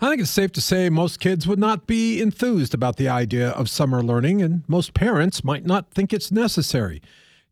I think it's safe to say most kids would not be enthused about the idea of summer learning, and most parents might not think it's necessary.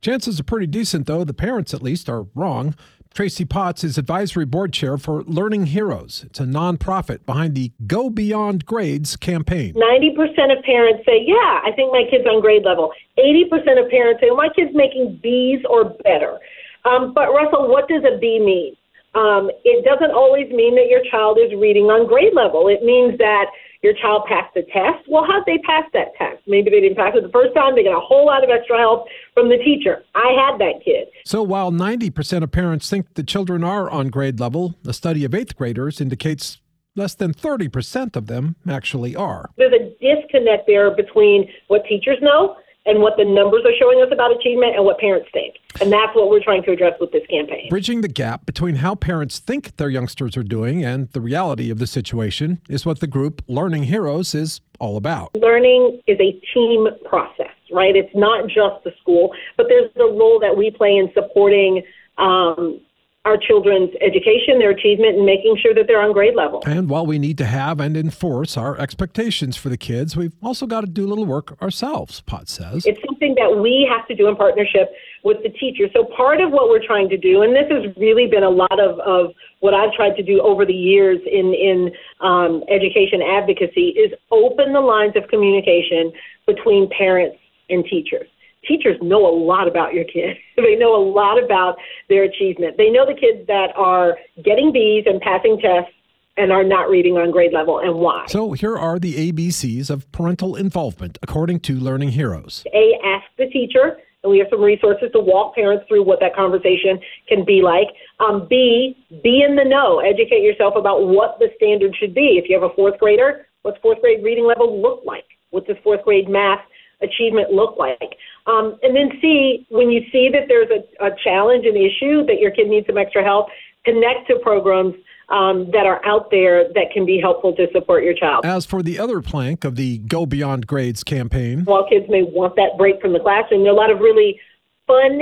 Chances are pretty decent, though, the parents at least are wrong. Tracy Potts is advisory board chair for Learning Heroes. It's a nonprofit behind the Go Beyond Grades campaign. 90% of parents say, Yeah, I think my kid's on grade level. 80% of parents say, My kid's making B's or better. Um, but, Russell, what does a B mean? Um, it doesn't always mean that your child is reading on grade level. It means that your child passed the test. Well, how'd they pass that test? Maybe they didn't pass it the first time. They got a whole lot of extra help from the teacher. I had that kid. So while 90% of parents think the children are on grade level, a study of eighth graders indicates less than 30% of them actually are. There's a disconnect there between what teachers know and what the numbers are showing us about achievement and what parents think. And that's what we're trying to address with this campaign. Bridging the gap between how parents think their youngsters are doing and the reality of the situation is what the group Learning Heroes is all about. Learning is a team process, right? It's not just the school, but there's the role that we play in supporting um, our children's education, their achievement, and making sure that they're on grade level. And while we need to have and enforce our expectations for the kids, we've also got to do a little work ourselves, Potts says. It's something that we have to do in partnership with the teachers. So part of what we're trying to do, and this has really been a lot of, of what I've tried to do over the years in, in um, education advocacy, is open the lines of communication between parents and teachers teachers know a lot about your kids. they know a lot about their achievement. They know the kids that are getting B's and passing tests and are not reading on grade level and why. So here are the ABCs of parental involvement according to Learning Heroes. A, ask the teacher, and we have some resources to walk parents through what that conversation can be like. Um, B, be in the know. Educate yourself about what the standard should be. If you have a fourth grader, what's fourth grade reading level look like? What does fourth grade math achievement look like? Um, and then see when you see that there's a, a challenge, an issue, that your kid needs some extra help, connect to programs um, that are out there that can be helpful to support your child. As for the other plank of the Go Beyond Grades campaign, while kids may want that break from the classroom, there are a lot of really fun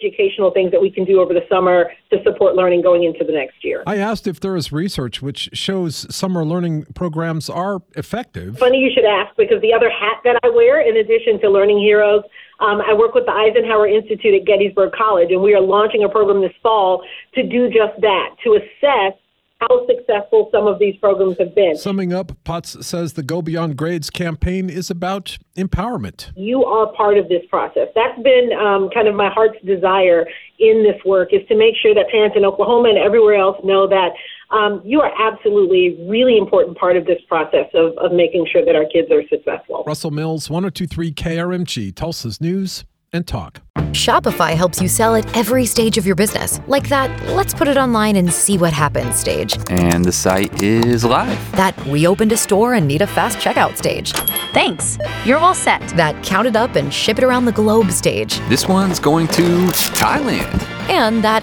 educational things that we can do over the summer to support learning going into the next year. I asked if there is research which shows summer learning programs are effective. Funny you should ask because the other hat that I wear, in addition to Learning Heroes, um, I work with the Eisenhower Institute at Gettysburg College, and we are launching a program this fall to do just that, to assess how successful some of these programs have been. Summing up, Potts says the Go Beyond Grades campaign is about empowerment. You are part of this process. That's been um, kind of my heart's desire in this work is to make sure that parents in Oklahoma and everywhere else know that um, you are absolutely a really important part of this process of, of making sure that our kids are successful. Russell Mills, 1023 KRMG, Tulsa's News and Talk. Shopify helps you sell at every stage of your business. Like that, let's put it online and see what happens stage. And the site is live. That we opened a store and need a fast checkout stage. Thanks. You're all set. That count it up and ship it around the globe stage. This one's going to Thailand. And that,